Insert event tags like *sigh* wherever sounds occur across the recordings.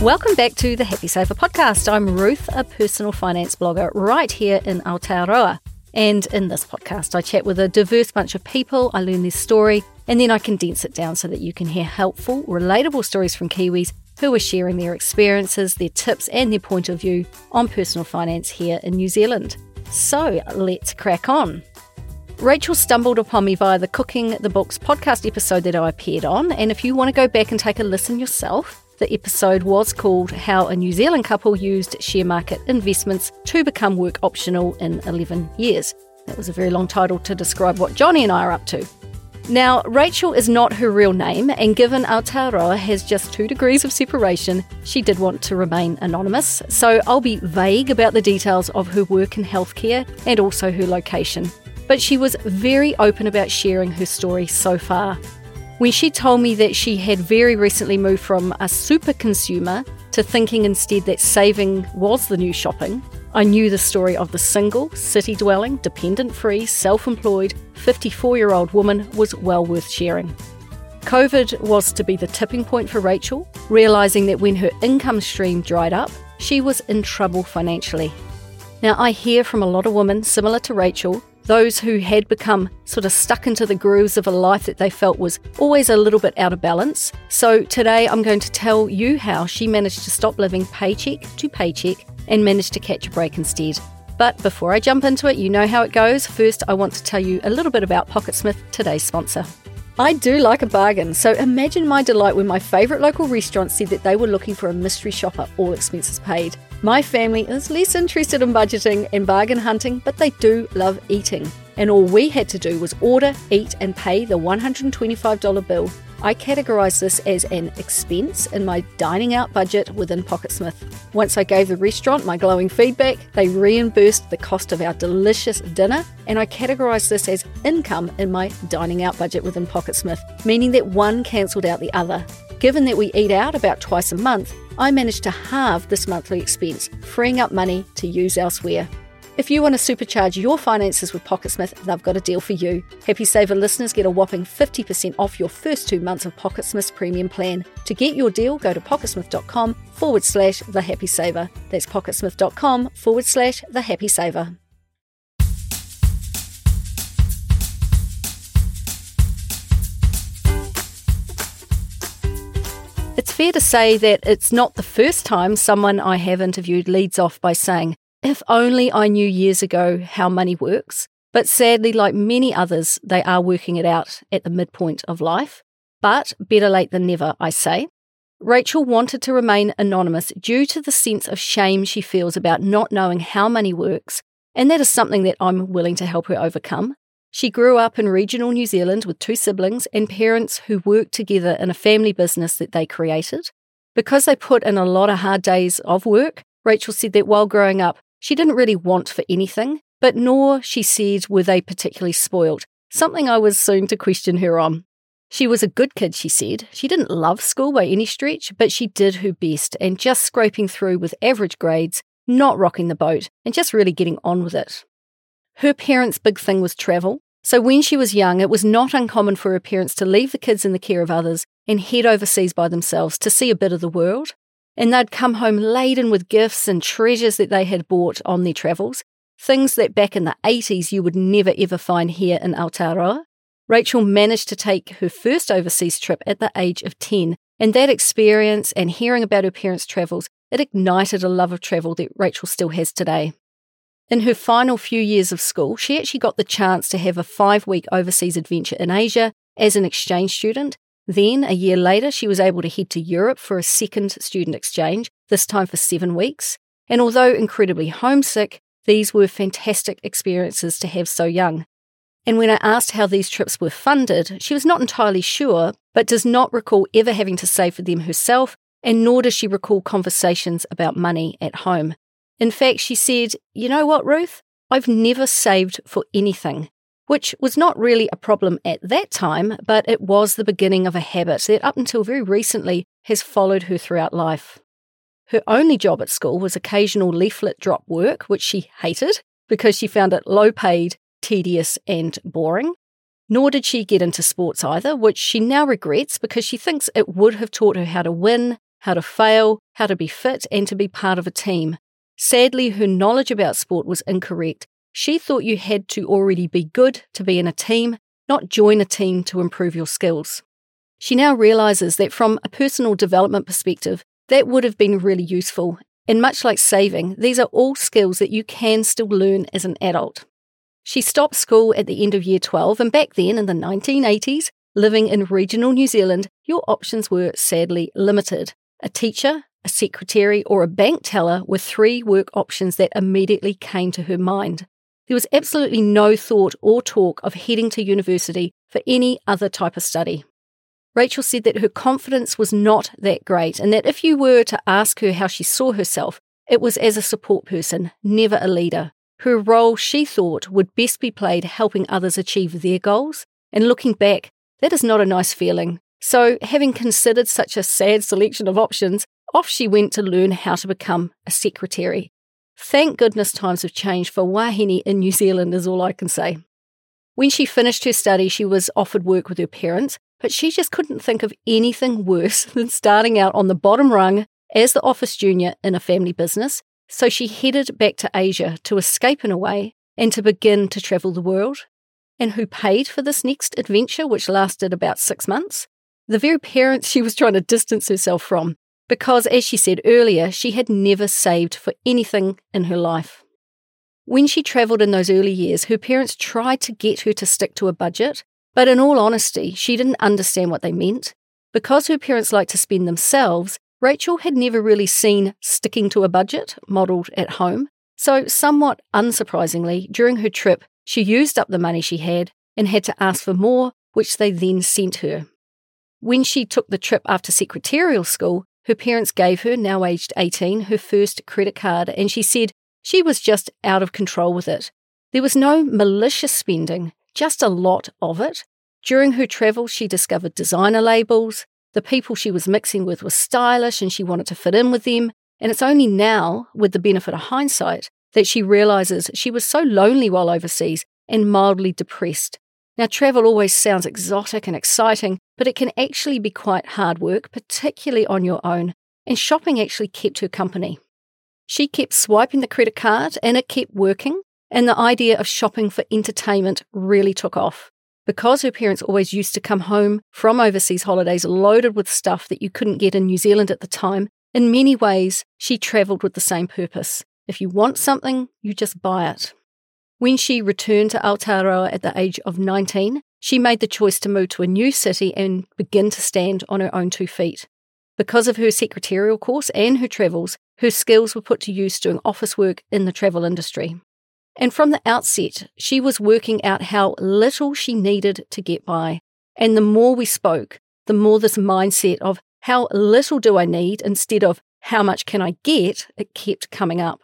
Welcome back to the Happy Saver podcast. I'm Ruth, a personal finance blogger right here in Aotearoa. And in this podcast, I chat with a diverse bunch of people, I learn their story, and then I condense it down so that you can hear helpful, relatable stories from Kiwis who are sharing their experiences, their tips, and their point of view on personal finance here in New Zealand. So let's crack on. Rachel stumbled upon me via the Cooking the Books podcast episode that I appeared on, and if you want to go back and take a listen yourself, the episode was called How a New Zealand Couple Used Share Market Investments to Become Work Optional in 11 Years. That was a very long title to describe what Johnny and I are up to. Now, Rachel is not her real name, and given Aotearoa has just two degrees of separation, she did want to remain anonymous. So I'll be vague about the details of her work in healthcare and also her location. But she was very open about sharing her story so far. When she told me that she had very recently moved from a super consumer to thinking instead that saving was the new shopping, I knew the story of the single, city dwelling, dependent free, self employed, 54 year old woman was well worth sharing. COVID was to be the tipping point for Rachel, realising that when her income stream dried up, she was in trouble financially. Now, I hear from a lot of women similar to Rachel, those who had become sort of stuck into the grooves of a life that they felt was always a little bit out of balance. So, today I'm going to tell you how she managed to stop living paycheck to paycheck and managed to catch a break instead. But before I jump into it, you know how it goes. First, I want to tell you a little bit about Pocketsmith, today's sponsor. I do like a bargain, so imagine my delight when my favourite local restaurant said that they were looking for a mystery shopper, all expenses paid. My family is less interested in budgeting and bargain hunting, but they do love eating. And all we had to do was order, eat, and pay the $125 bill I categorised this as an expense in my dining out budget within Pocketsmith. Once I gave the restaurant my glowing feedback, they reimbursed the cost of our delicious dinner, and I categorised this as income in my dining out budget within Pocketsmith, meaning that one cancelled out the other. Given that we eat out about twice a month, I managed to halve this monthly expense, freeing up money to use elsewhere. If you want to supercharge your finances with Pocketsmith, they've got a deal for you. Happy Saver listeners get a whopping 50% off your first two months of Pocketsmith's premium plan. To get your deal, go to pocketsmith.com forward slash the happy saver. That's pocketsmith.com forward slash the happy saver. It's fair to say that it's not the first time someone I have interviewed leads off by saying, if only I knew years ago how money works. But sadly, like many others, they are working it out at the midpoint of life. But better late than never, I say. Rachel wanted to remain anonymous due to the sense of shame she feels about not knowing how money works, and that is something that I'm willing to help her overcome. She grew up in regional New Zealand with two siblings and parents who worked together in a family business that they created. Because they put in a lot of hard days of work, Rachel said that while growing up, she didn't really want for anything, but nor, she said, were they particularly spoiled, something I was soon to question her on. She was a good kid, she said. She didn't love school by any stretch, but she did her best and just scraping through with average grades, not rocking the boat, and just really getting on with it. Her parents' big thing was travel, so when she was young, it was not uncommon for her parents to leave the kids in the care of others and head overseas by themselves to see a bit of the world and they'd come home laden with gifts and treasures that they had bought on their travels, things that back in the 80s you would never ever find here in Aotearoa. Rachel managed to take her first overseas trip at the age of 10, and that experience and hearing about her parents' travels, it ignited a love of travel that Rachel still has today. In her final few years of school, she actually got the chance to have a five week overseas adventure in Asia as an exchange student, then, a year later, she was able to head to Europe for a second student exchange, this time for seven weeks. And although incredibly homesick, these were fantastic experiences to have so young. And when I asked how these trips were funded, she was not entirely sure, but does not recall ever having to save for them herself, and nor does she recall conversations about money at home. In fact, she said, You know what, Ruth? I've never saved for anything which was not really a problem at that time, but it was the beginning of a habit that up until very recently has followed her throughout life. Her only job at school was occasional leaflet drop work, which she hated because she found it low paid, tedious, and boring. Nor did she get into sports either, which she now regrets because she thinks it would have taught her how to win, how to fail, how to be fit, and to be part of a team. Sadly, her knowledge about sport was incorrect. She thought you had to already be good to be in a team, not join a team to improve your skills. She now realises that from a personal development perspective, that would have been really useful. And much like saving, these are all skills that you can still learn as an adult. She stopped school at the end of year 12, and back then in the 1980s, living in regional New Zealand, your options were sadly limited. A teacher, a secretary, or a bank teller were three work options that immediately came to her mind. There was absolutely no thought or talk of heading to university for any other type of study. Rachel said that her confidence was not that great, and that if you were to ask her how she saw herself, it was as a support person, never a leader. Her role, she thought, would best be played helping others achieve their goals. And looking back, that is not a nice feeling. So, having considered such a sad selection of options, off she went to learn how to become a secretary. Thank goodness times have changed for Wahine in New Zealand, is all I can say. When she finished her study, she was offered work with her parents, but she just couldn't think of anything worse *laughs* than starting out on the bottom rung as the office junior in a family business. So she headed back to Asia to escape in a way and to begin to travel the world. And who paid for this next adventure, which lasted about six months? The very parents she was trying to distance herself from, because as she said earlier, she had never saved for anything in her life. When she travelled in those early years, her parents tried to get her to stick to a budget, but in all honesty, she didn't understand what they meant. Because her parents liked to spend themselves, Rachel had never really seen sticking to a budget modelled at home. So, somewhat unsurprisingly, during her trip, she used up the money she had and had to ask for more, which they then sent her. When she took the trip after secretarial school, her parents gave her, now aged 18, her first credit card, and she said she was just out of control with it. There was no malicious spending, just a lot of it. During her travels, she discovered designer labels. The people she was mixing with were stylish and she wanted to fit in with them. And it's only now, with the benefit of hindsight, that she realizes she was so lonely while overseas and mildly depressed. Now, travel always sounds exotic and exciting, but it can actually be quite hard work, particularly on your own. And shopping actually kept her company. She kept swiping the credit card and it kept working and the idea of shopping for entertainment really took off. Because her parents always used to come home from overseas holidays loaded with stuff that you couldn't get in New Zealand at the time, in many ways, she travelled with the same purpose. If you want something, you just buy it. When she returned to Aotearoa at the age of 19, she made the choice to move to a new city and begin to stand on her own two feet. Because of her secretarial course and her travels, her skills were put to use doing office work in the travel industry. And from the outset, she was working out how little she needed to get by. And the more we spoke, the more this mindset of how little do I need instead of how much can I get, it kept coming up.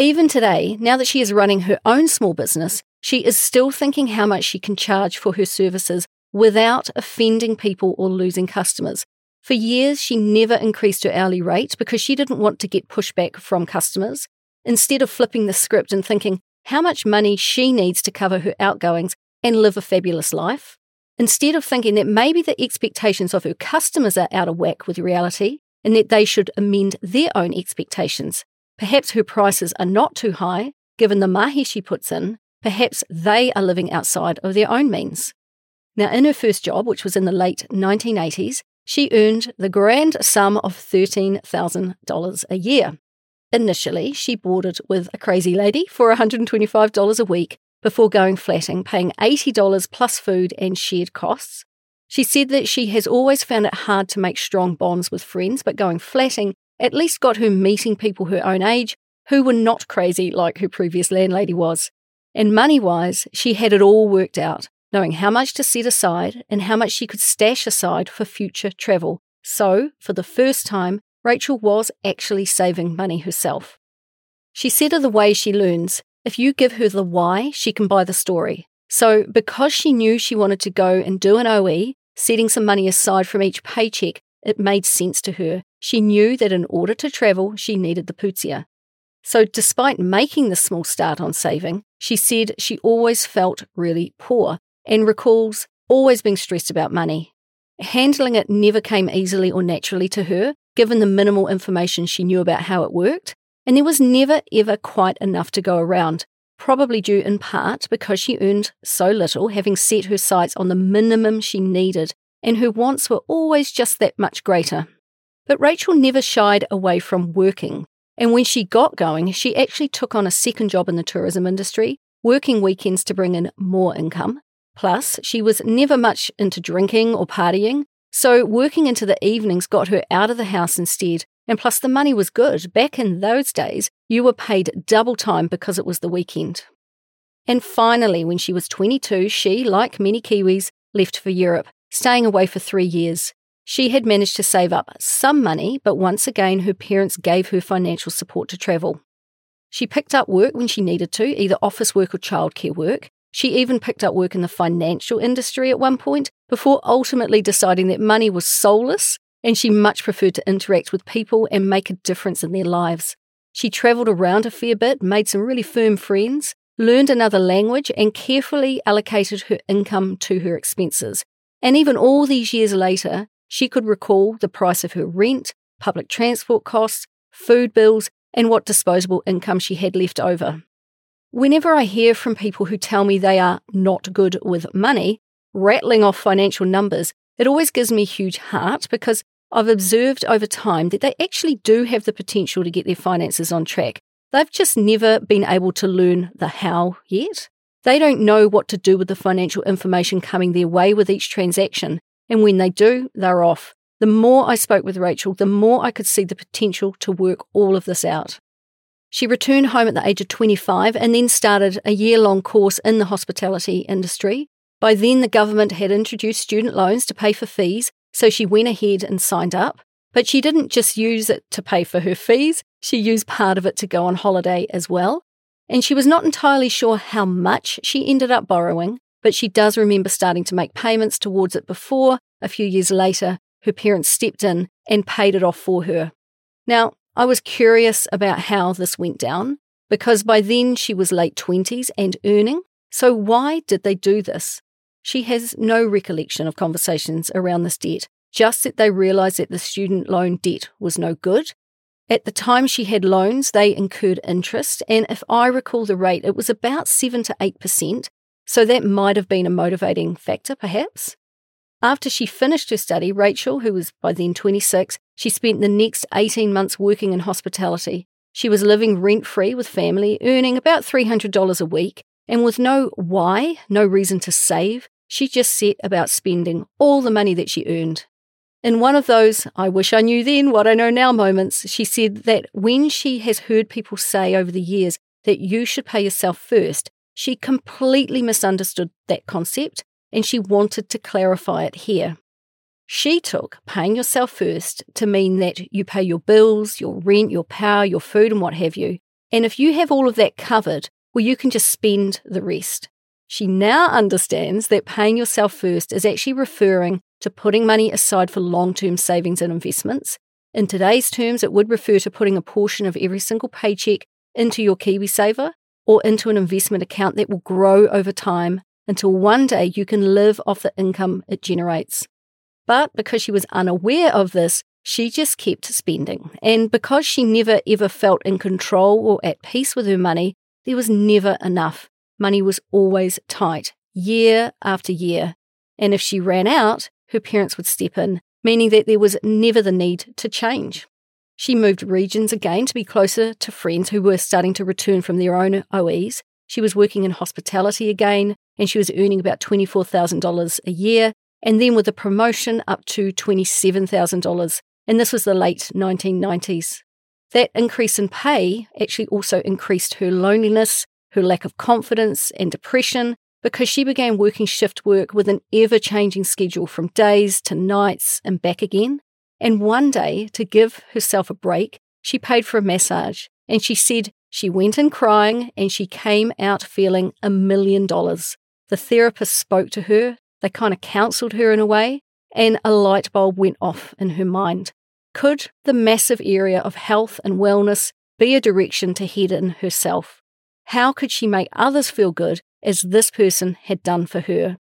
Even today, now that she is running her own small business, she is still thinking how much she can charge for her services without offending people or losing customers. For years, she never increased her hourly rate because she didn't want to get pushback from customers. Instead of flipping the script and thinking, how much money she needs to cover her outgoings and live a fabulous life, instead of thinking that maybe the expectations of her customers are out of whack with reality and that they should amend their own expectations. Perhaps her prices are not too high, given the mahi she puts in. Perhaps they are living outside of their own means. Now, in her first job, which was in the late 1980s, she earned the grand sum of $13,000 a year. Initially, she boarded with a crazy lady for $125 a week before going flatting, paying $80 plus food and shared costs. She said that she has always found it hard to make strong bonds with friends, but going flatting at least got her meeting people her own age who were not crazy like her previous landlady was. And money wise, she had it all worked out, knowing how much to set aside and how much she could stash aside for future travel. So, for the first time, Rachel was actually saving money herself. She said of the way she learns, if you give her the why, she can buy the story. So, because she knew she wanted to go and do an OE, setting some money aside from each paycheck, it made sense to her. She knew that in order to travel, she needed the putea. So, despite making the small start on saving, she said she always felt really poor and recalls always being stressed about money. Handling it never came easily or naturally to her, given the minimal information she knew about how it worked, and there was never ever quite enough to go around, probably due in part because she earned so little, having set her sights on the minimum she needed, and her wants were always just that much greater. But Rachel never shied away from working, and when she got going, she actually took on a second job in the tourism industry, working weekends to bring in more income. Plus, she was never much into drinking or partying, so working into the evenings got her out of the house instead. And plus, the money was good. Back in those days, you were paid double time because it was the weekend. And finally, when she was 22, she, like many Kiwis, left for Europe, staying away for three years. She had managed to save up some money, but once again, her parents gave her financial support to travel. She picked up work when she needed to, either office work or childcare work, she even picked up work in the financial industry at one point before ultimately deciding that money was soulless and she much preferred to interact with people and make a difference in their lives. She travelled around a fair bit, made some really firm friends, learned another language, and carefully allocated her income to her expenses. And even all these years later, she could recall the price of her rent, public transport costs, food bills, and what disposable income she had left over. Whenever I hear from people who tell me they are not good with money, rattling off financial numbers, it always gives me huge heart because I've observed over time that they actually do have the potential to get their finances on track. They've just never been able to learn the how yet. They don't know what to do with the financial information coming their way with each transaction. And when they do, they're off. The more I spoke with Rachel, the more I could see the potential to work all of this out. She returned home at the age of 25 and then started a year long course in the hospitality industry. By then, the government had introduced student loans to pay for fees, so she went ahead and signed up. But she didn't just use it to pay for her fees, she used part of it to go on holiday as well. And she was not entirely sure how much she ended up borrowing, but she does remember starting to make payments towards it before, a few years later, her parents stepped in and paid it off for her. Now, I was curious about how this went down because by then she was late 20s and earning. So, why did they do this? She has no recollection of conversations around this debt, just that they realised that the student loan debt was no good. At the time she had loans, they incurred interest, and if I recall the rate, it was about 7 to 8%. So that might have been a motivating factor, perhaps. After she finished her study, Rachel, who was by then 26, she spent the next 18 months working in hospitality. She was living rent free with family, earning about $300 a week, and with no why, no reason to save, she just set about spending all the money that she earned. In one of those, I wish I knew then what I know now moments, she said that when she has heard people say over the years that you should pay yourself first, she completely misunderstood that concept and she wanted to clarify it here. She took paying yourself first to mean that you pay your bills, your rent, your power, your food, and what have you. And if you have all of that covered, well, you can just spend the rest. She now understands that paying yourself first is actually referring to putting money aside for long term savings and investments. In today's terms, it would refer to putting a portion of every single paycheck into your KiwiSaver or into an investment account that will grow over time until one day you can live off the income it generates. But because she was unaware of this, she just kept spending. And because she never ever felt in control or at peace with her money, there was never enough. Money was always tight, year after year. And if she ran out, her parents would step in, meaning that there was never the need to change. She moved regions again to be closer to friends who were starting to return from their own OEs. She was working in hospitality again, and she was earning about $24,000 a year, and then with a promotion up to $27,000. And this was the late 1990s. That increase in pay actually also increased her loneliness, her lack of confidence, and depression because she began working shift work with an ever changing schedule from days to nights and back again. And one day, to give herself a break, she paid for a massage and she said she went in crying and she came out feeling a million dollars. The therapist spoke to her, they kind of counseled her in a way, and a light bulb went off in her mind. Could the massive area of health and wellness be a direction to head in herself? How could she make others feel good as this person had done for her?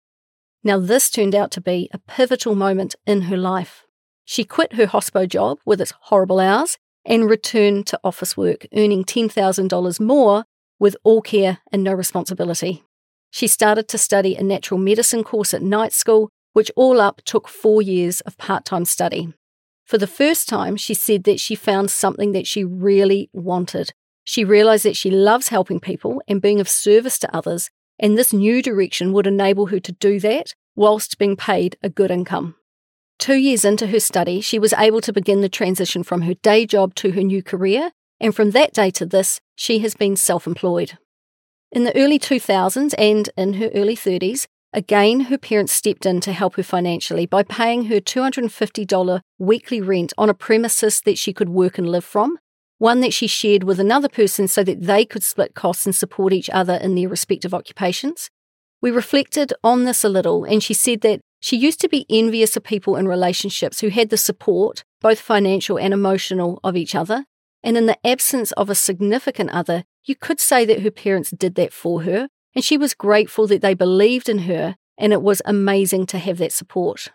Now, this turned out to be a pivotal moment in her life. She quit her hospo job with its horrible hours and returned to office work, earning $10,000 more with all care and no responsibility. She started to study a natural medicine course at night school, which all up took four years of part time study. For the first time, she said that she found something that she really wanted. She realized that she loves helping people and being of service to others, and this new direction would enable her to do that whilst being paid a good income. Two years into her study, she was able to begin the transition from her day job to her new career, and from that day to this, she has been self employed. In the early 2000s and in her early 30s, again her parents stepped in to help her financially by paying her $250 weekly rent on a premises that she could work and live from, one that she shared with another person so that they could split costs and support each other in their respective occupations. We reflected on this a little, and she said that she used to be envious of people in relationships who had the support, both financial and emotional, of each other. And in the absence of a significant other, you could say that her parents did that for her, and she was grateful that they believed in her, and it was amazing to have that support.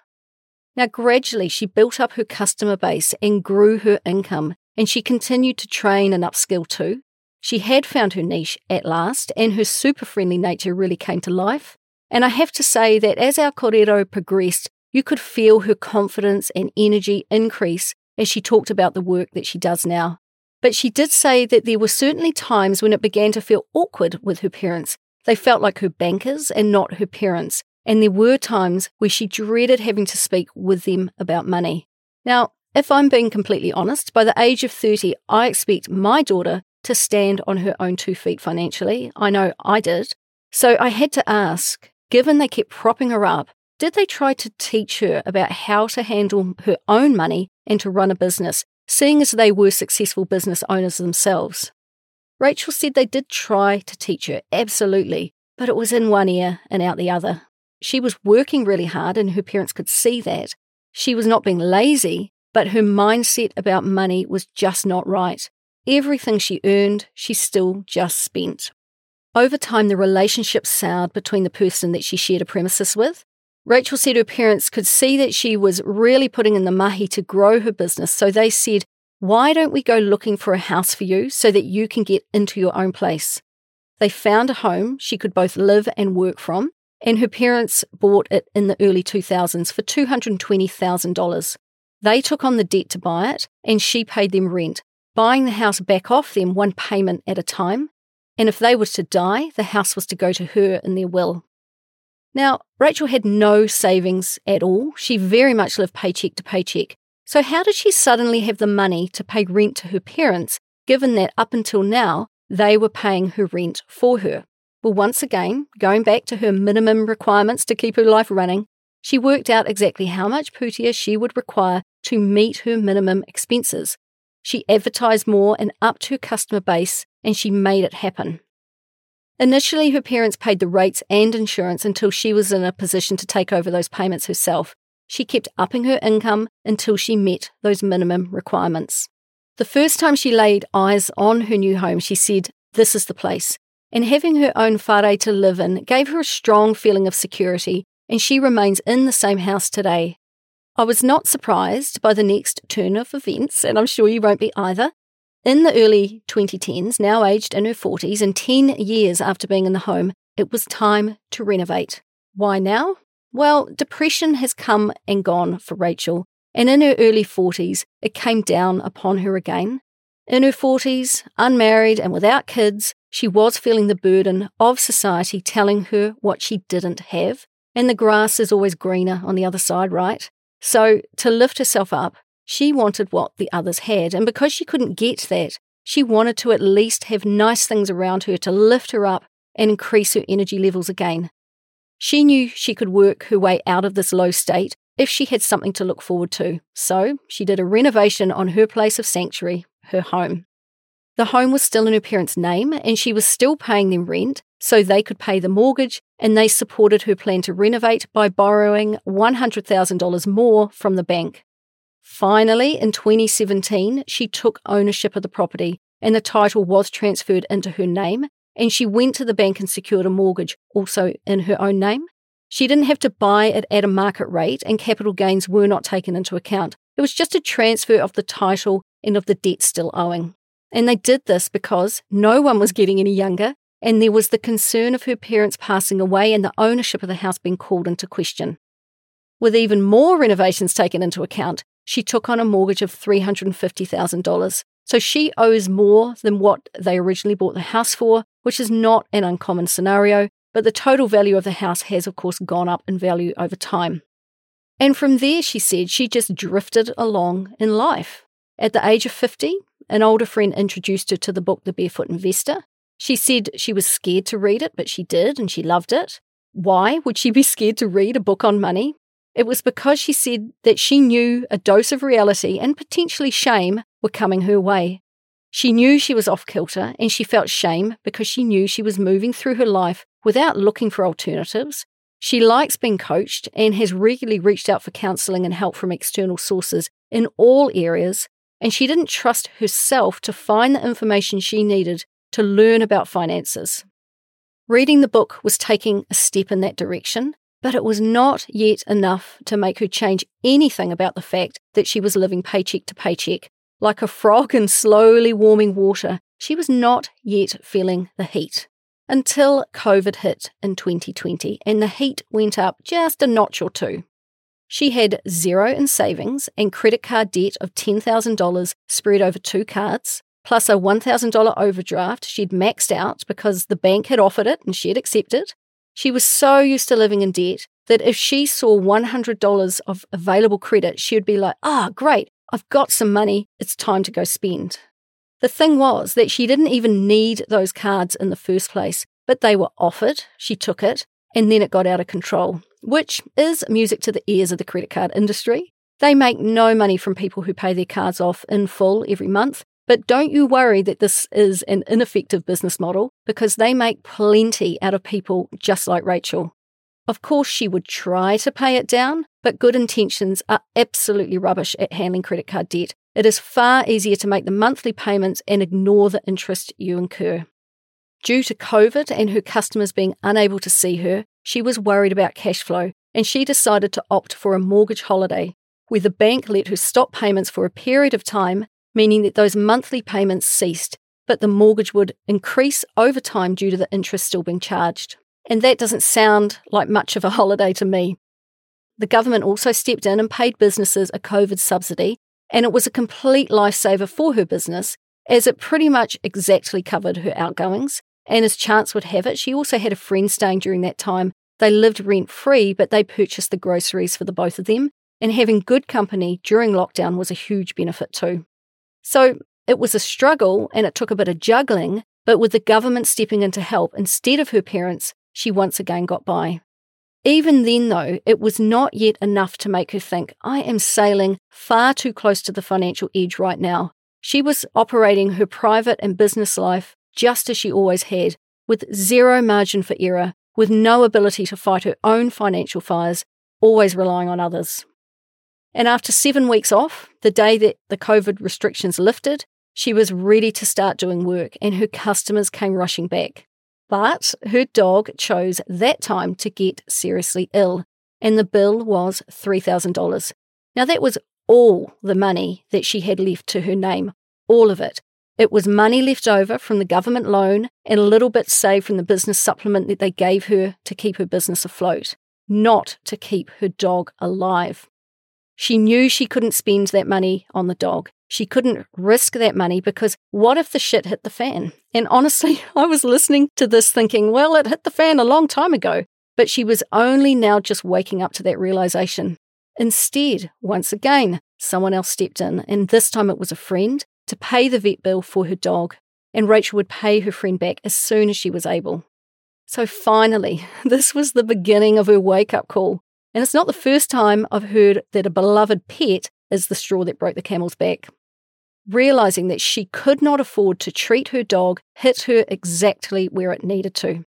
Now, gradually, she built up her customer base and grew her income, and she continued to train and upskill too. She had found her niche at last, and her super friendly nature really came to life. And I have to say that as our korero progressed, you could feel her confidence and energy increase as she talked about the work that she does now. But she did say that there were certainly times when it began to feel awkward with her parents. They felt like her bankers and not her parents. And there were times where she dreaded having to speak with them about money. Now, if I'm being completely honest, by the age of 30, I expect my daughter to stand on her own two feet financially. I know I did. So I had to ask Given they kept propping her up, did they try to teach her about how to handle her own money and to run a business, seeing as they were successful business owners themselves? Rachel said they did try to teach her, absolutely, but it was in one ear and out the other. She was working really hard, and her parents could see that. She was not being lazy, but her mindset about money was just not right. Everything she earned, she still just spent. Over time, the relationship soured between the person that she shared a premises with. Rachel said her parents could see that she was really putting in the mahi to grow her business, so they said, Why don't we go looking for a house for you so that you can get into your own place? They found a home she could both live and work from, and her parents bought it in the early 2000s for $220,000. They took on the debt to buy it, and she paid them rent, buying the house back off them one payment at a time and if they were to die, the house was to go to her in their will. Now, Rachel had no savings at all. She very much lived paycheck to paycheck. So, how did she suddenly have the money to pay rent to her parents, given that up until now they were paying her rent for her? Well, once again, going back to her minimum requirements to keep her life running, she worked out exactly how much putea she would require to meet her minimum expenses. She advertised more and upped her customer base and she made it happen. Initially, her parents paid the rates and insurance until she was in a position to take over those payments herself. She kept upping her income until she met those minimum requirements. The first time she laid eyes on her new home, she said, This is the place. And having her own whare to live in gave her a strong feeling of security, and she remains in the same house today. I was not surprised by the next turn of events, and I'm sure you won't be either, in the early 2010s, now aged in her 40s and 10 years after being in the home, it was time to renovate. Why now? Well, depression has come and gone for Rachel, and in her early 40s, it came down upon her again. In her 40s, unmarried and without kids, she was feeling the burden of society telling her what she didn't have. And the grass is always greener on the other side, right? So, to lift herself up, she wanted what the others had, and because she couldn't get that, she wanted to at least have nice things around her to lift her up and increase her energy levels again. She knew she could work her way out of this low state if she had something to look forward to, so she did a renovation on her place of sanctuary, her home. The home was still in her parents' name, and she was still paying them rent so they could pay the mortgage, and they supported her plan to renovate by borrowing $100,000 more from the bank. Finally, in 2017, she took ownership of the property and the title was transferred into her name. And she went to the bank and secured a mortgage, also in her own name. She didn't have to buy it at a market rate, and capital gains were not taken into account. It was just a transfer of the title and of the debt still owing. And they did this because no one was getting any younger, and there was the concern of her parents passing away and the ownership of the house being called into question. With even more renovations taken into account, she took on a mortgage of $350,000. So she owes more than what they originally bought the house for, which is not an uncommon scenario, but the total value of the house has, of course, gone up in value over time. And from there, she said, she just drifted along in life. At the age of 50, an older friend introduced her to the book The Barefoot Investor. She said she was scared to read it, but she did and she loved it. Why would she be *laughs* scared to read a book on money? It was because she said that she knew a dose of reality and potentially shame were coming her way. She knew she was off kilter and she felt shame because she knew she was moving through her life without looking for alternatives. She likes being coached and has regularly reached out for counselling and help from external sources in all areas, and she didn't trust herself to find the information she needed to learn about finances. Reading the book was taking a step in that direction, but it was not yet enough to make her change anything about the fact that she was living paycheck to paycheck like a frog in slowly warming water, she was not yet feeling the heat. Until COVID hit in 2020 and the heat went up just a notch or two. She had zero in savings and credit card debt of $10,000 spread over two cards, plus a $1,000 overdraft she'd maxed out because the bank had offered it and she had accepted. She was so used to living in debt that if she saw $100 of available credit, she would be like, ah, oh, great, I've got some money, it's time to go spend. The thing was that she didn't even need those cards in the first place, but they were offered, she took it, and then it got out of control, which is music to the ears of the credit card industry. They make no money from people who pay their cards off in full every month, but don't you worry that this is an ineffective business model because they make plenty out of people just like Rachel. Of course, she would try to pay it down, but good intentions are absolutely rubbish at handling credit card debt. It is far easier to make the monthly payments and ignore the interest you incur. Due to COVID and her customers being unable to see her, she was worried about cash flow and she decided to opt for a mortgage holiday, where the bank let her stop payments for a period of time, meaning that those monthly payments ceased, but the mortgage would increase over time due to the interest still being charged. And that doesn't sound like much of a *laughs* holiday to me. The government also stepped in and paid businesses a COVID subsidy, and it was a complete lifesaver for her business, as it pretty much exactly covered her outgoings. And as chance would have it, she also had a friend staying during that time. They lived rent free, but they purchased the groceries for the both of them, and having good company during lockdown was a huge benefit too. So it was a struggle and it took a bit of juggling, but with the government stepping in to help instead of her parents, she once again got by. Even then, though, it was not yet enough to make her think, I am sailing far too close to the financial edge right now. She was operating her private and business life just as she always had, with zero margin for error, with no ability to fight her own financial fires, always relying on others. And after seven weeks off, the day that the COVID restrictions lifted, she was ready to start doing work, and her customers came rushing back. But her dog chose that time to get seriously ill, and the bill was $3,000. Now, that was all the money that she had left to her name, all of it. It was money left over from the government loan and a little bit saved from the business supplement that they gave her to keep her business afloat, not to keep her dog alive. She knew she couldn't spend that money on the dog. She couldn't risk that money because what if the shit hit the fan? And honestly, *laughs* I was listening to this thinking, well, it hit the fan a long time ago. But she was only now just waking up to that realization. Instead, once again, someone else stepped in, and this time it was a friend to pay the vet bill for her dog. And Rachel would pay her friend back as soon as she was able. So finally, *laughs* this was the beginning of her wake up call. And it's not the first time I've heard that a beloved pet is the straw that broke the camel's back realizing that she could not afford to treat her dog hit her exactly where it needed to.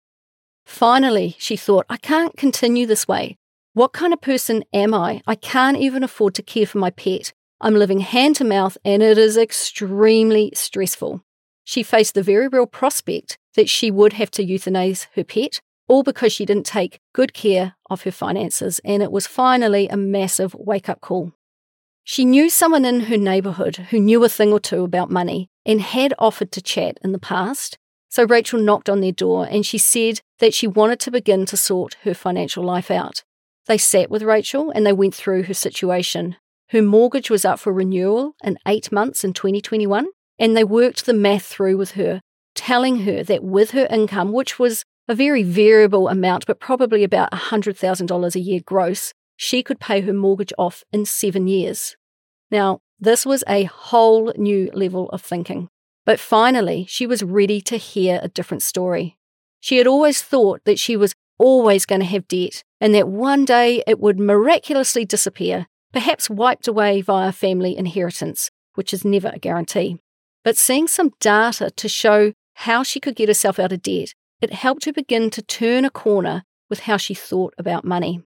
Finally, she thought, I can't continue this way. What kind of person am I? I can't even afford to care for my pet. I'm living hand to mouth and it is extremely stressful. She faced the very real prospect that she would have to euthanize her pet, all because she didn't take good care of her finances, and it was finally a massive wake up call. She knew someone in her neighbourhood who knew a thing or two about money and had offered to chat in the past. So Rachel knocked on their door and she said that she wanted to begin to sort her financial life out. They sat with Rachel and they went through her situation. Her mortgage was up for renewal in eight months in 2021, and they worked the math through with her, telling her that with her income, which was a very variable amount, but probably about $100,000 a year gross, she could pay her mortgage off in seven years. Now, this was a whole new level of thinking. But finally, she was ready to hear a different story. She had always thought that she was always going to have debt and that one day it would miraculously disappear, perhaps wiped away via family inheritance, which is never a guarantee. But seeing some data to show how she could get herself out of debt, it helped her begin to turn a corner with how she thought about money.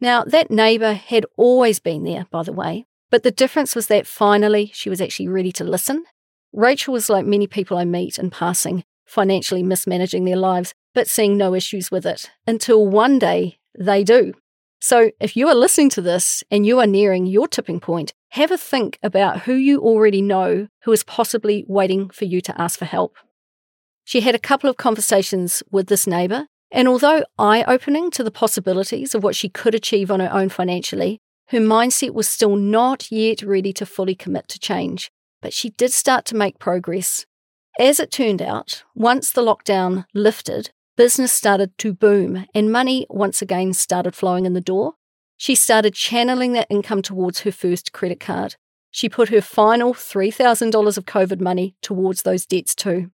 Now, that neighbour had always been there, by the way, but the difference was that finally she was actually ready to listen. Rachel was like many people I meet in passing, financially mismanaging their lives, but seeing no issues with it until one day they do. So, if you are listening to this and you are nearing your tipping point, have a think about who you already know who is possibly waiting for you to ask for help. She had a couple of conversations with this neighbour, and although eye opening to the possibilities of what she could achieve on her own financially, her mindset was still not yet ready to fully commit to change. But she did start to make progress. As it turned out, once the lockdown lifted, business started to boom and money once again started flowing in the door. She started channeling that income towards her first credit card. She put her final $3,000 of COVID money towards those debts too.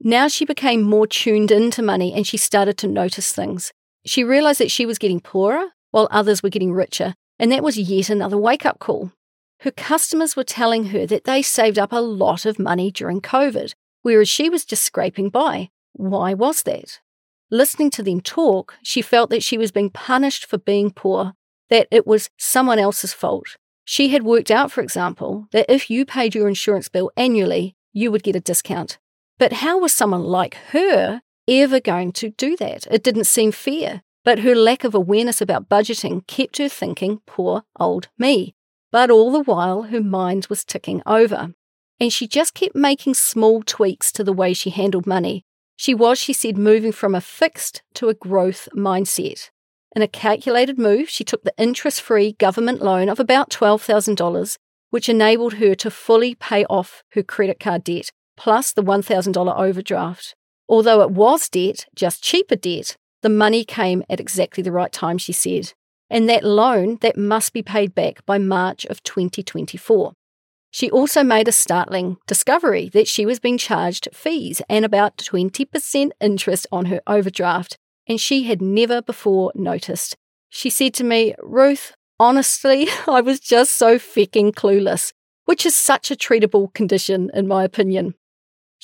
Now she became more tuned into money and she started to notice things. She realized that she was getting poorer while others were getting richer, and that was yet another wake up call. Her customers were telling her that they saved up a lot of money during COVID, whereas she was just scraping by. Why was that? Listening to them talk, she felt that she was being punished for being poor, that it was someone else's fault. She had worked out, for example, that if you paid your insurance bill annually, you would get a discount. But how was someone like her ever going to do that? It didn't seem fair. But her lack of awareness about budgeting kept her thinking, poor old me. But all the while, her mind was ticking over. And she just kept making small tweaks to the way she handled money. She was, she said, moving from a fixed to a growth mindset. In a calculated move, she took the interest free government loan of about $12,000, which enabled her to fully pay off her credit card debt, plus the $1,000 overdraft. Although it was debt, just cheaper debt, the money came at exactly the right time, she said. And that loan, that must be paid back by March of 2024. She also made a startling discovery that she was being charged fees and about 20% interest on her overdraft, and she had never before noticed. She said to me, Ruth, honestly, *laughs* I was just so fecking clueless, which is such a treatable condition, in my opinion.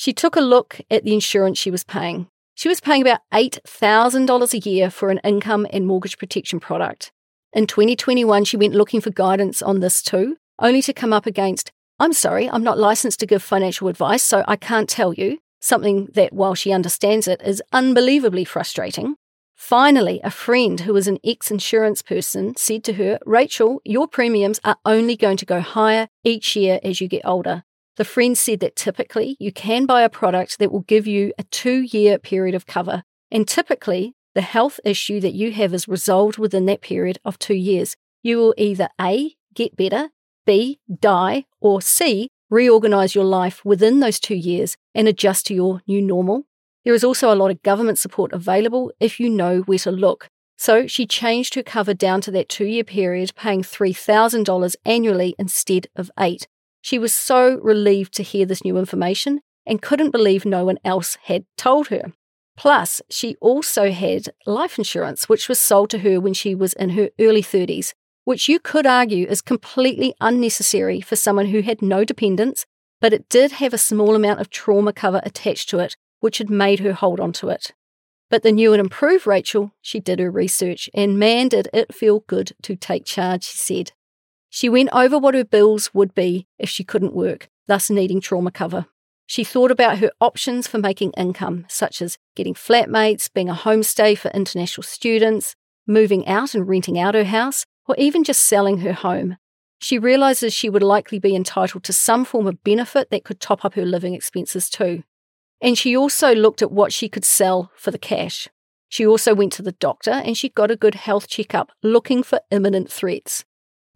She took a look at the insurance she was paying. She was paying about $8,000 a year for an income and mortgage protection product. In 2021, she went looking for guidance on this too, only to come up against, I'm sorry, I'm not licensed to give financial advice, so I can't tell you, something that, while she understands it, is unbelievably frustrating. Finally, a friend who was an ex insurance person said to her, Rachel, your premiums are only going to go higher each year as you get older. The friend said that typically you can buy a product that will give you a two year period of cover, and typically the health issue that you have is resolved within that period of two years. You will either A, get better, B, die, or C, reorganize your life within those two years and adjust to your new normal. There is also a lot of government support available if you know where to look. So she changed her cover down to that two year period, paying $3,000 annually instead of eight. She was so relieved to hear this new information and couldn't believe no one else had told her. Plus, she also had life insurance, which was sold to her when she was in her early 30s, which you could argue is completely unnecessary for someone who had no dependents, but it did have a small amount of trauma cover attached to it, which had made her hold on to it. But the new and improved Rachel, she did her research, and man, did it feel good to take charge, she said. She went over what her bills would be if she couldn't work, thus needing trauma cover. She thought about her options for making income, such as getting flatmates, being a homestay for international students, moving out and renting out her house, or even just selling her home. she realizes she would likely be entitled to some form of benefit that could top up her living expenses too. And she also looked at what she could sell for the cash. She also went to the doctor and she got a good health checkup looking for imminent threats.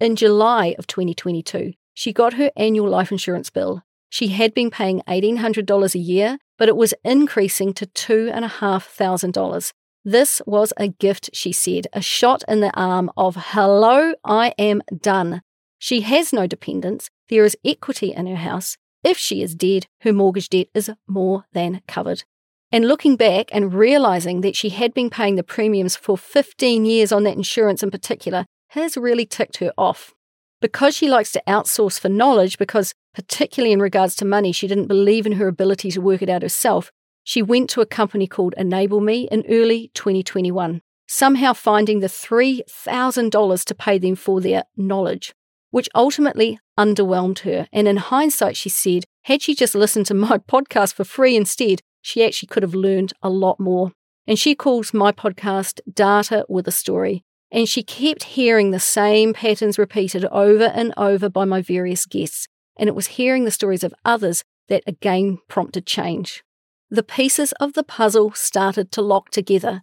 In July of 2022, she got her annual life insurance bill. She had been paying $1,800 a year, but it was increasing to $2,500. This was a gift, she said, a shot in the arm of, hello, I am done. She has no dependents. There is equity in her house. If she is dead, her mortgage debt is more than covered. And looking back and realizing that she had been paying the premiums for 15 years on that insurance in particular has really ticked her off. Because she likes to outsource for knowledge, because particularly in regards to money, she didn't believe in her ability to work it out herself, she went to a company called Enable Me in early 2021, somehow finding the $3,000 to pay them for their knowledge, which ultimately underwhelmed her. And in hindsight, she said, had she just listened to my *laughs* podcast for free instead, she actually could have learned a lot more. And she calls my podcast Data with a Story. And she kept hearing the same patterns repeated over and over by my various guests. And it was hearing the stories of others that again prompted change. The pieces of the puzzle started to lock together.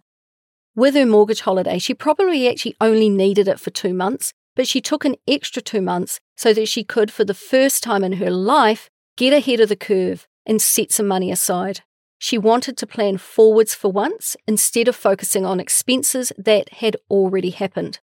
With her mortgage holiday, she probably actually only needed it for two months, but she took an extra two months so that she could, for the first time in her life, get ahead of the curve and set some money aside. She wanted to plan forwards for once instead of focusing on expenses that had already happened.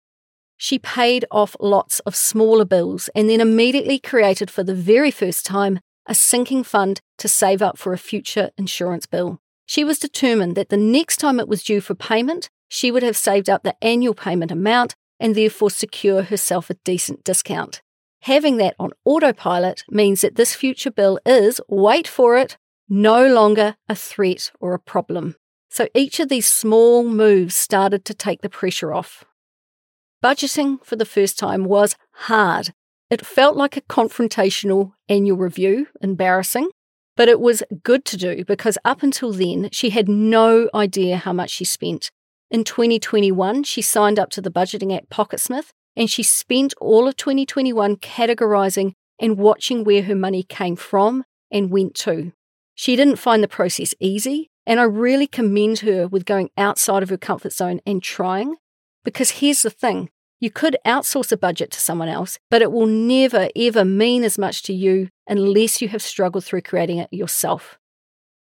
She paid off lots of smaller bills and then immediately created for the very first time a sinking fund to save up for a future insurance bill. She was determined that the next time it was due for payment, she would have saved up the annual payment amount and therefore secure herself a decent discount. Having that on autopilot means that this future bill is, wait for it, no longer a threat or a problem. So each of these small moves started to take the pressure off. Budgeting for the first time was hard. It felt like a confrontational annual review, embarrassing, but it was good to do because up until then, she had no idea how much she spent. In 2021, she signed up to the budgeting app Pocketsmith and she spent all of 2021 categorizing and watching where her money came from and went to. She didn't find the process easy, and I really commend her with going outside of her comfort zone and trying. Because here's the thing you could outsource a budget to someone else, but it will never, ever mean as much to you unless you have struggled through creating it yourself.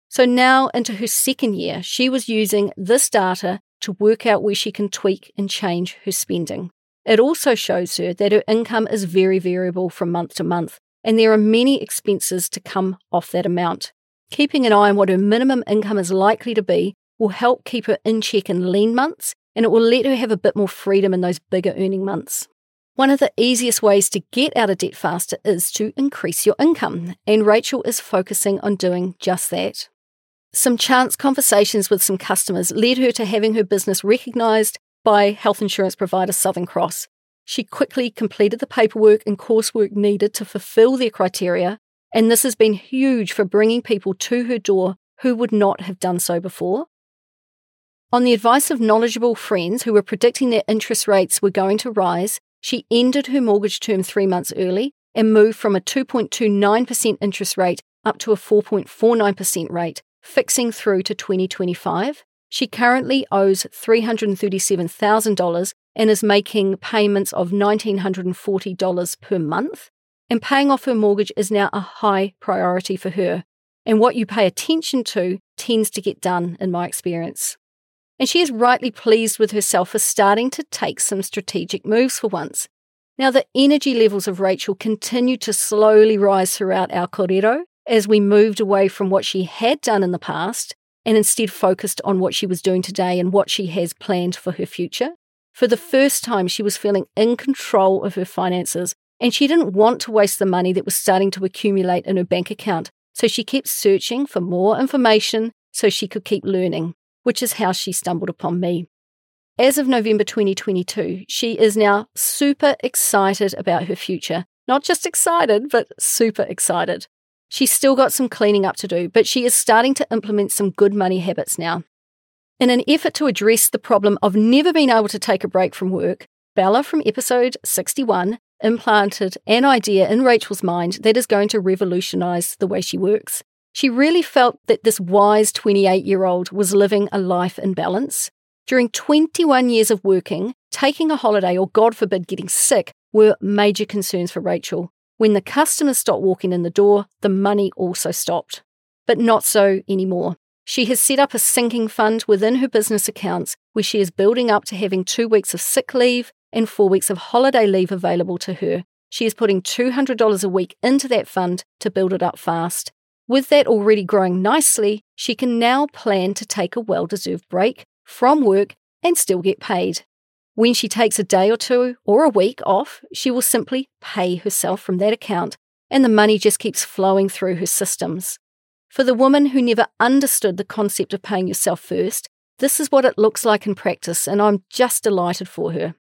So now, into her second year, she was using this data to work out where she can tweak and change her spending. It also shows her that her income is very variable from month to month, and there are many expenses to come off that amount. Keeping an eye on what her minimum income is likely to be will help keep her in check in lean months and it will let her have a bit more freedom in those bigger earning months. One of the easiest ways to get out of debt faster is to increase your income, and Rachel is focusing on doing just that. Some chance conversations with some customers led her to having her business recognised by health insurance provider Southern Cross. She quickly completed the paperwork and coursework needed to fulfill their criteria and this has been huge for bringing people to her door who would not have done so before. On the advice of knowledgeable friends who were predicting that interest rates were going to rise, she ended her mortgage term three months early and moved from a 2.29% interest rate up to a 4.49% rate, fixing through to 2025. She currently owes $337,000 and is making payments of $1,940 per month and paying off her mortgage is now a high priority for her. And what you pay attention to tends to get done, in my experience. And she is rightly pleased with herself for starting to take some strategic moves for once. Now, the energy levels of Rachel continued to slowly rise throughout our kōrero as we moved away from what she had done in the past and instead focused on what she was doing today and what she has planned for her future. For the first time, she was feeling in control of her finances and she didn't want to waste the money that was starting to accumulate in her bank account, so she kept searching for more information so she could keep learning, which is how she stumbled upon me. As of November 2022, she is now super excited about her future. Not just excited, but super excited. She's still got some cleaning up to do, but she is starting to implement some good money habits now. In an effort to address the problem of never being able to take a break from work, Bella from episode 61 implanted an idea in Rachel's mind that is going to revolutionize the way she works. She really felt that this wise 28 year old was living a life in balance. During 21 years of working, taking a holiday or, God forbid, getting sick were major concerns for Rachel. When the customers stopped walking in the door, the money also stopped. But not so anymore. She has set up a sinking fund within her business accounts where she is building up to having two weeks of sick leave and four weeks of holiday leave available to her. She is putting $200 a week into that fund to build it up fast. With that already growing nicely, she can now plan to take a well deserved break from work and still get paid. When she takes a day or two or a week off, she will simply pay herself from that account, and the money just keeps flowing through her systems. For the woman who never understood the concept of paying yourself first, this is what it looks like in practice, and I'm just delighted for her.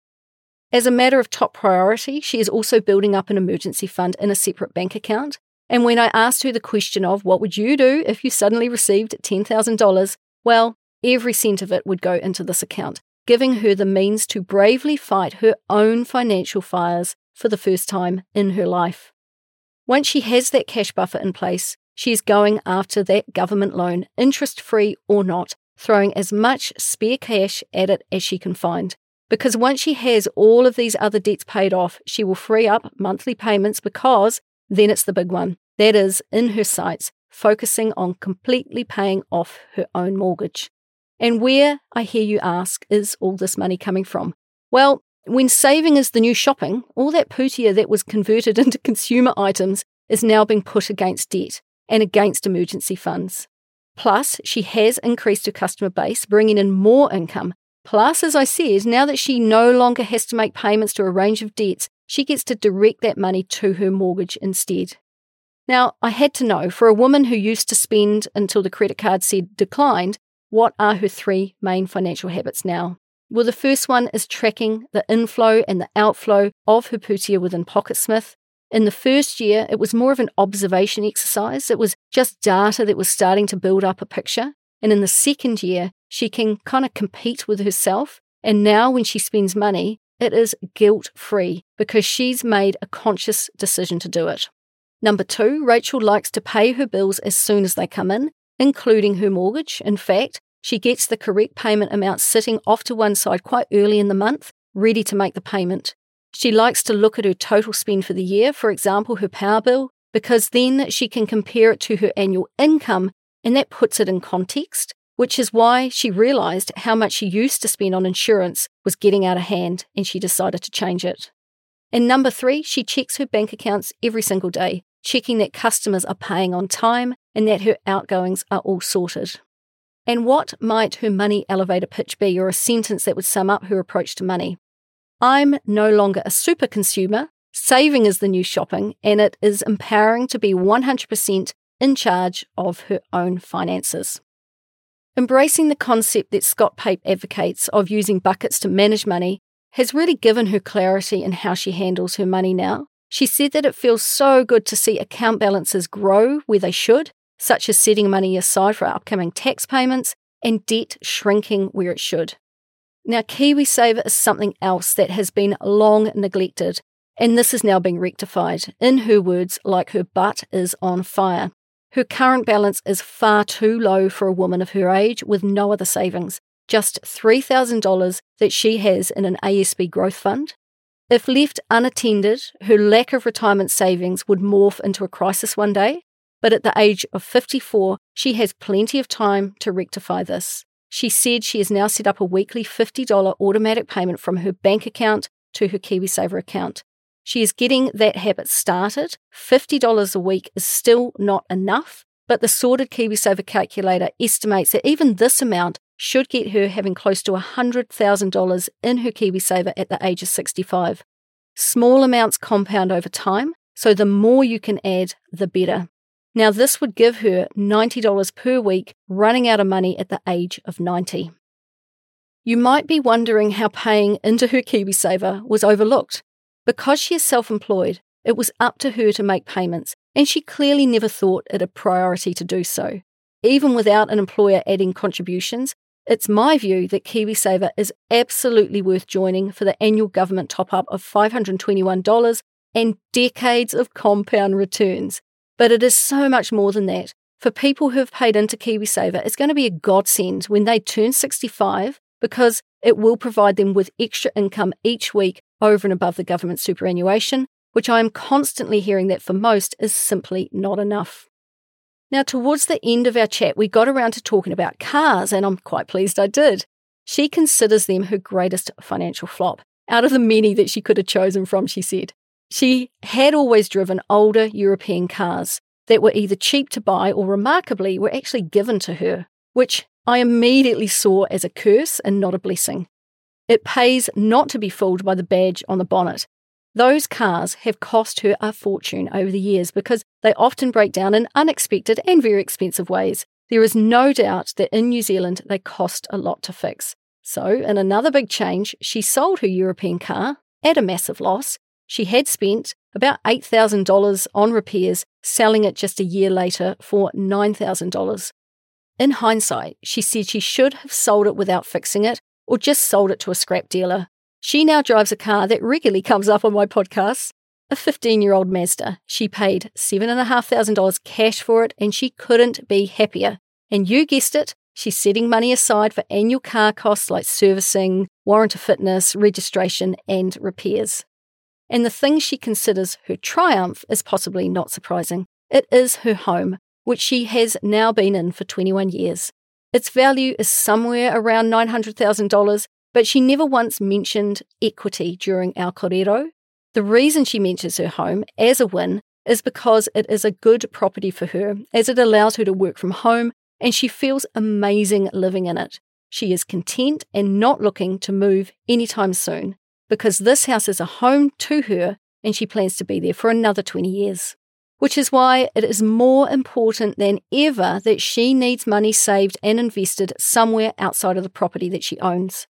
As a matter of top priority, she is also building up an emergency fund in a separate bank account. And when I asked her the question of what would you do if you suddenly received $10,000, well, every cent of it would go into this account, giving her the means to bravely fight her own financial fires for the first time in her life. Once she has that cash buffer in place, She's going after that government loan, interest free or not, throwing as much spare cash at it as she can find. Because once she has all of these other debts paid off, she will free up monthly payments because then it's the big one. That is, in her sights, focusing on completely paying off her own mortgage. And where, I hear you ask, is all this money coming from? Well, when saving is the new shopping, all that putea that was converted *laughs* into consumer items is now being put against debt and against emergency funds. Plus, she has increased her customer base, bringing in more income. Plus, as I said, now that she no longer has to make payments to a range of debts, she gets to direct that money to her mortgage instead. Now, I had to know for a woman who used to spend until the credit card said declined, what are her three main financial habits now? Well, the first one is tracking the inflow and the outflow of her putea within Pocketsmith. In the first year, it was more of an observation exercise. It was just data that was starting to build up a picture. And in the second year, she can kind of compete with herself. And now, when she spends money, it is guilt free because she's made a conscious decision to do it. Number two, Rachel likes to pay her bills as soon as they come in, including her mortgage. In fact, she gets the correct payment amount sitting off to one side quite early in the month, ready to make the payment. She likes to look at her total spend for the year, for example, her power bill, because then she can compare it to her annual income and that puts it in context, which is why she realised how much she used to spend on insurance was getting out of hand and she decided to change it. And number three, she checks her bank accounts every single day, checking that customers are paying on time and that her outgoings are all sorted. And what might her money elevator pitch be, or a sentence that would sum up her approach to money? I'm no longer a super consumer. Saving is the new shopping, and it is empowering to be 100% in charge of her own finances. Embracing the concept that Scott Pape advocates of using buckets to manage money has really given her clarity in how she handles her money now. She said that it feels so good to see account balances grow where they should, such as setting money aside for upcoming tax payments, and debt shrinking where it should. Now, KiwiSaver is something else that has been long neglected, and this is now being rectified. In her words, like her butt is on fire. Her current balance is far too low for a woman of her age with no other savings, just $3,000 that she has in an ASB growth fund. If left unattended, her lack of retirement savings would morph into a crisis one day, but at the age of 54, she has plenty of time to rectify this. She said she has now set up a weekly $50 automatic payment from her bank account to her KiwiSaver account. She is getting that habit started. $50 a week is still not enough, but the sorted KiwiSaver calculator estimates that even this amount should get her having close to $100,000 in her KiwiSaver at the age of 65. Small amounts compound over time, so the more you can add, the better. Now, this would give her $90 per week, running out of money at the age of 90. You might be wondering how paying into her KiwiSaver was overlooked. Because she is self employed, it was up to her to make payments, and she clearly never thought it a priority to do so. Even without an employer adding contributions, it's my view that KiwiSaver is absolutely worth joining for the annual government top up of $521 and decades of compound returns. But it is so much more than that. For people who have paid into KiwiSaver, it's going to be a godsend when they turn 65 because it will provide them with extra income each week over and above the government superannuation, which I am constantly hearing that for most is simply not enough. Now, towards the end of our chat, we got around to talking about cars, and I'm quite pleased I did. She considers them her greatest financial flop, out of the many that she could have chosen from, she said. She had always driven older European cars that were either cheap to buy or remarkably were actually given to her, which I immediately saw as a curse and not a blessing. It pays not to be fooled by the badge on the bonnet. Those cars have cost her a fortune over the years because they often break down in unexpected and very expensive ways. There is no doubt that in New Zealand they cost a lot to fix. So, in another big change, she sold her European car at a massive loss. She had spent about $8,000 on repairs, selling it just a year later for $9,000. In hindsight, she said she should have sold it without fixing it or just sold it to a scrap dealer. She now drives a car that regularly comes up on my podcasts, a 15 year old Mazda. She paid $7,500 cash for it and she couldn't be happier. And you guessed it, she's setting money aside for annual car costs like servicing, warranty fitness, registration, and repairs. And the thing she considers her triumph is possibly not surprising. It is her home, which she has now been in for 21 years. Its value is somewhere around $900,000, but she never once mentioned equity during our korero. The reason she mentions her home as a win is because it is a good property for her, as it allows her to work from home and she feels amazing living in it. She is content and not looking to move anytime soon because this house is a home to her and she plans to be there for another 20 years which is why it is more important than ever that she needs money saved and invested somewhere outside of the property that she owns.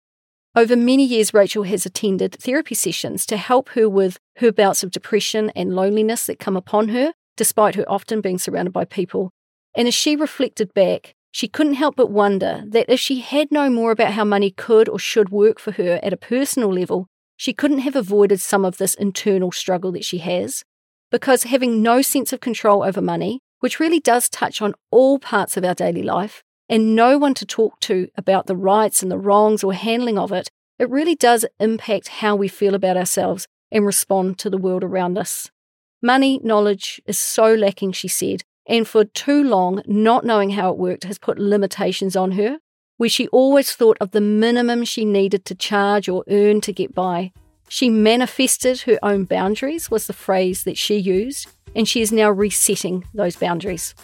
Over many years, Rachel has attended therapy sessions to help her with her bouts of depression and loneliness that come upon her, despite her often being surrounded by people. And as she reflected back, she couldn't help but wonder that if she had known more about how money could or should work for her at a personal level, she couldn't have avoided some of this internal struggle that she has because having no sense of control over money, which really does touch on all parts of our daily life, and no one to talk to about the rights and the wrongs or handling of it, it really does impact how we feel about ourselves and respond to the world around us. Money knowledge is so lacking, she said, and for too long, not knowing how it worked has put limitations on her, where she always thought of the minimum she needed to charge or earn to get by, she manifested her own boundaries, was the phrase that she used, and she is now resetting those boundaries.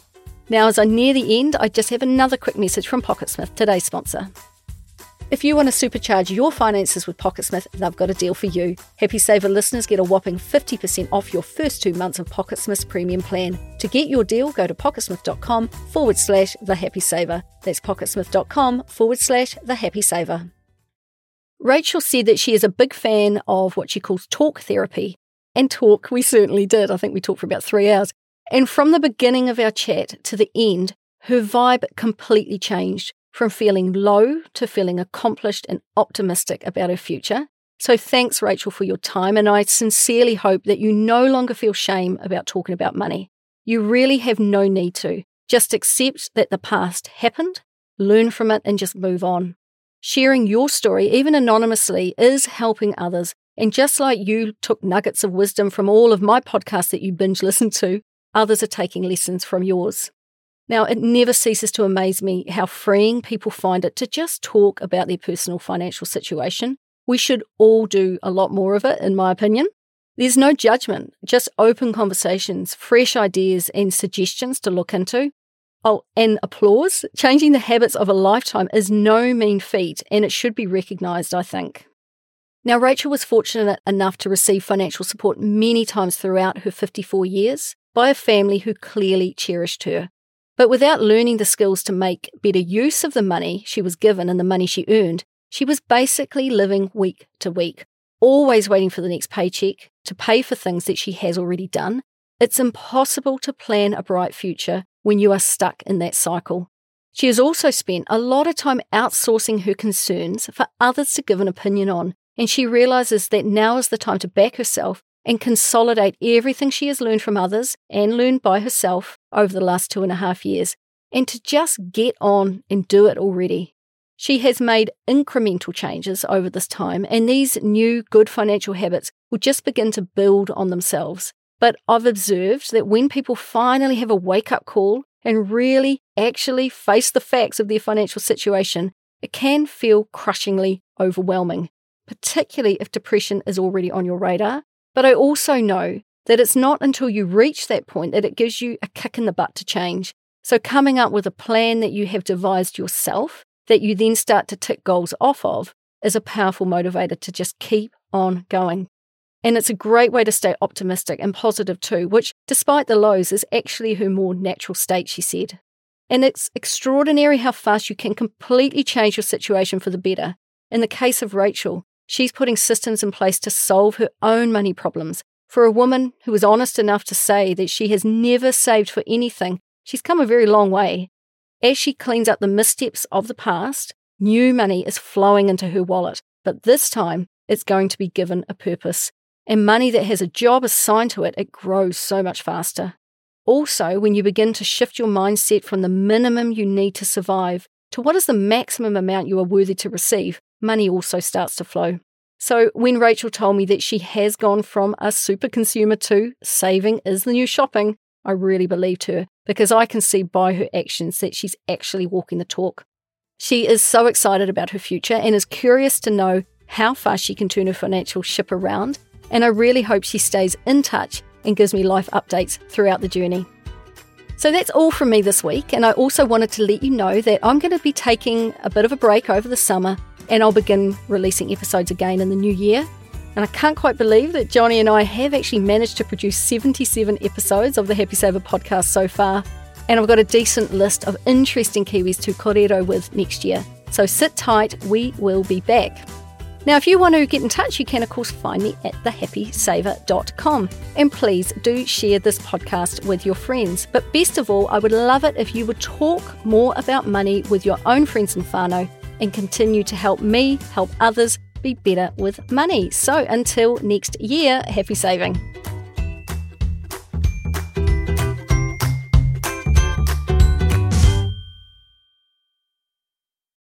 Now, as I near the end, I just have another quick message from Pocketsmith, today's sponsor. If you want to supercharge your finances with Pocketsmith, they've got a deal for you. Happy Saver listeners get a whopping 50% off your first two months of Pocketsmith's premium plan. To get your deal, go to pocketsmith.com forward slash the happy saver. That's pocketsmith.com forward slash the happy saver. Rachel said that she is a big fan of what she calls talk therapy. And talk, we certainly did. I think we talked for about three hours. And from the beginning of our chat to the end, her vibe completely changed from feeling low to feeling accomplished and optimistic about her future. So thanks, Rachel, for your time. And I sincerely hope that you no longer feel shame about talking about money. You really have no need to. Just accept that the past happened, learn from it, and just move on. Sharing your story, even anonymously, is helping others. And just like you took nuggets of wisdom from all of my podcasts that you binge listen to, others are taking lessons from yours. Now, it never ceases to amaze me how freeing people find it to just talk about their personal financial situation. We should all do a lot more of it, in my opinion. There's no judgment, just open conversations, fresh ideas, and suggestions to look into. Oh, and applause. Changing the habits of a lifetime is no mean feat, and it should be recognised, I think. Now, Rachel was fortunate enough to receive financial support many times throughout her 54 years by a family who clearly cherished her. But without learning the skills to make better use of the money she was given and the money she earned, she was basically living week to week, always waiting for the next paycheck to pay for things that she has already done. It's impossible to plan a bright future when you are stuck in that cycle. She has also spent a lot of time outsourcing her concerns for others to give an opinion on, and she realizes that now is the time to back herself and consolidate everything she has learned from others and learned by herself over the last two and a half years, and to just get on and do it already. She has made incremental changes over this time, and these new good financial habits will just begin to build on themselves. But I've observed that when people finally have a wake up call and really actually face the facts of their financial situation, it can feel crushingly overwhelming, particularly if depression is already on your radar. But I also know that it's not until you reach that point that it gives you a kick in the butt to change. So, coming up with a plan that you have devised yourself that you then start to tick goals off of is a powerful motivator to just keep on going. And it's a great way to stay optimistic and positive too, which, despite the lows, is actually her more natural state, she said. And it's extraordinary how fast you can completely change your situation for the better. In the case of Rachel, she's putting systems in place to solve her own money problems. For a woman who was honest enough to say that she has never saved for anything, she's come a very long way. As she cleans up the missteps of the past, new money is flowing into her wallet, but this time it's going to be given a purpose. And money that has a job assigned to it, it grows so much faster. Also, when you begin to shift your mindset from the minimum you need to survive to what is the maximum amount you are worthy to receive, money also starts to flow. So, when Rachel told me that she has gone from a super consumer to saving is the new shopping, I really believed her because I can see by her actions that she's actually walking the talk. She is so excited about her future and is curious to know how fast she can turn her financial ship around. And I really hope she stays in touch and gives me life updates throughout the journey. So that's all from me this week. And I also wanted to let you know that I'm going to be taking a bit of a break over the summer and I'll begin releasing episodes again in the new year. And I can't quite believe that Johnny and I have actually managed to produce 77 episodes of the Happy Saver podcast so far. And I've got a decent list of interesting Kiwis to korero with next year. So sit tight, we will be back. Now, if you want to get in touch, you can, of course, find me at thehappysaver.com. And please do share this podcast with your friends. But best of all, I would love it if you would talk more about money with your own friends and whānau and continue to help me help others be better with money. So until next year, happy saving.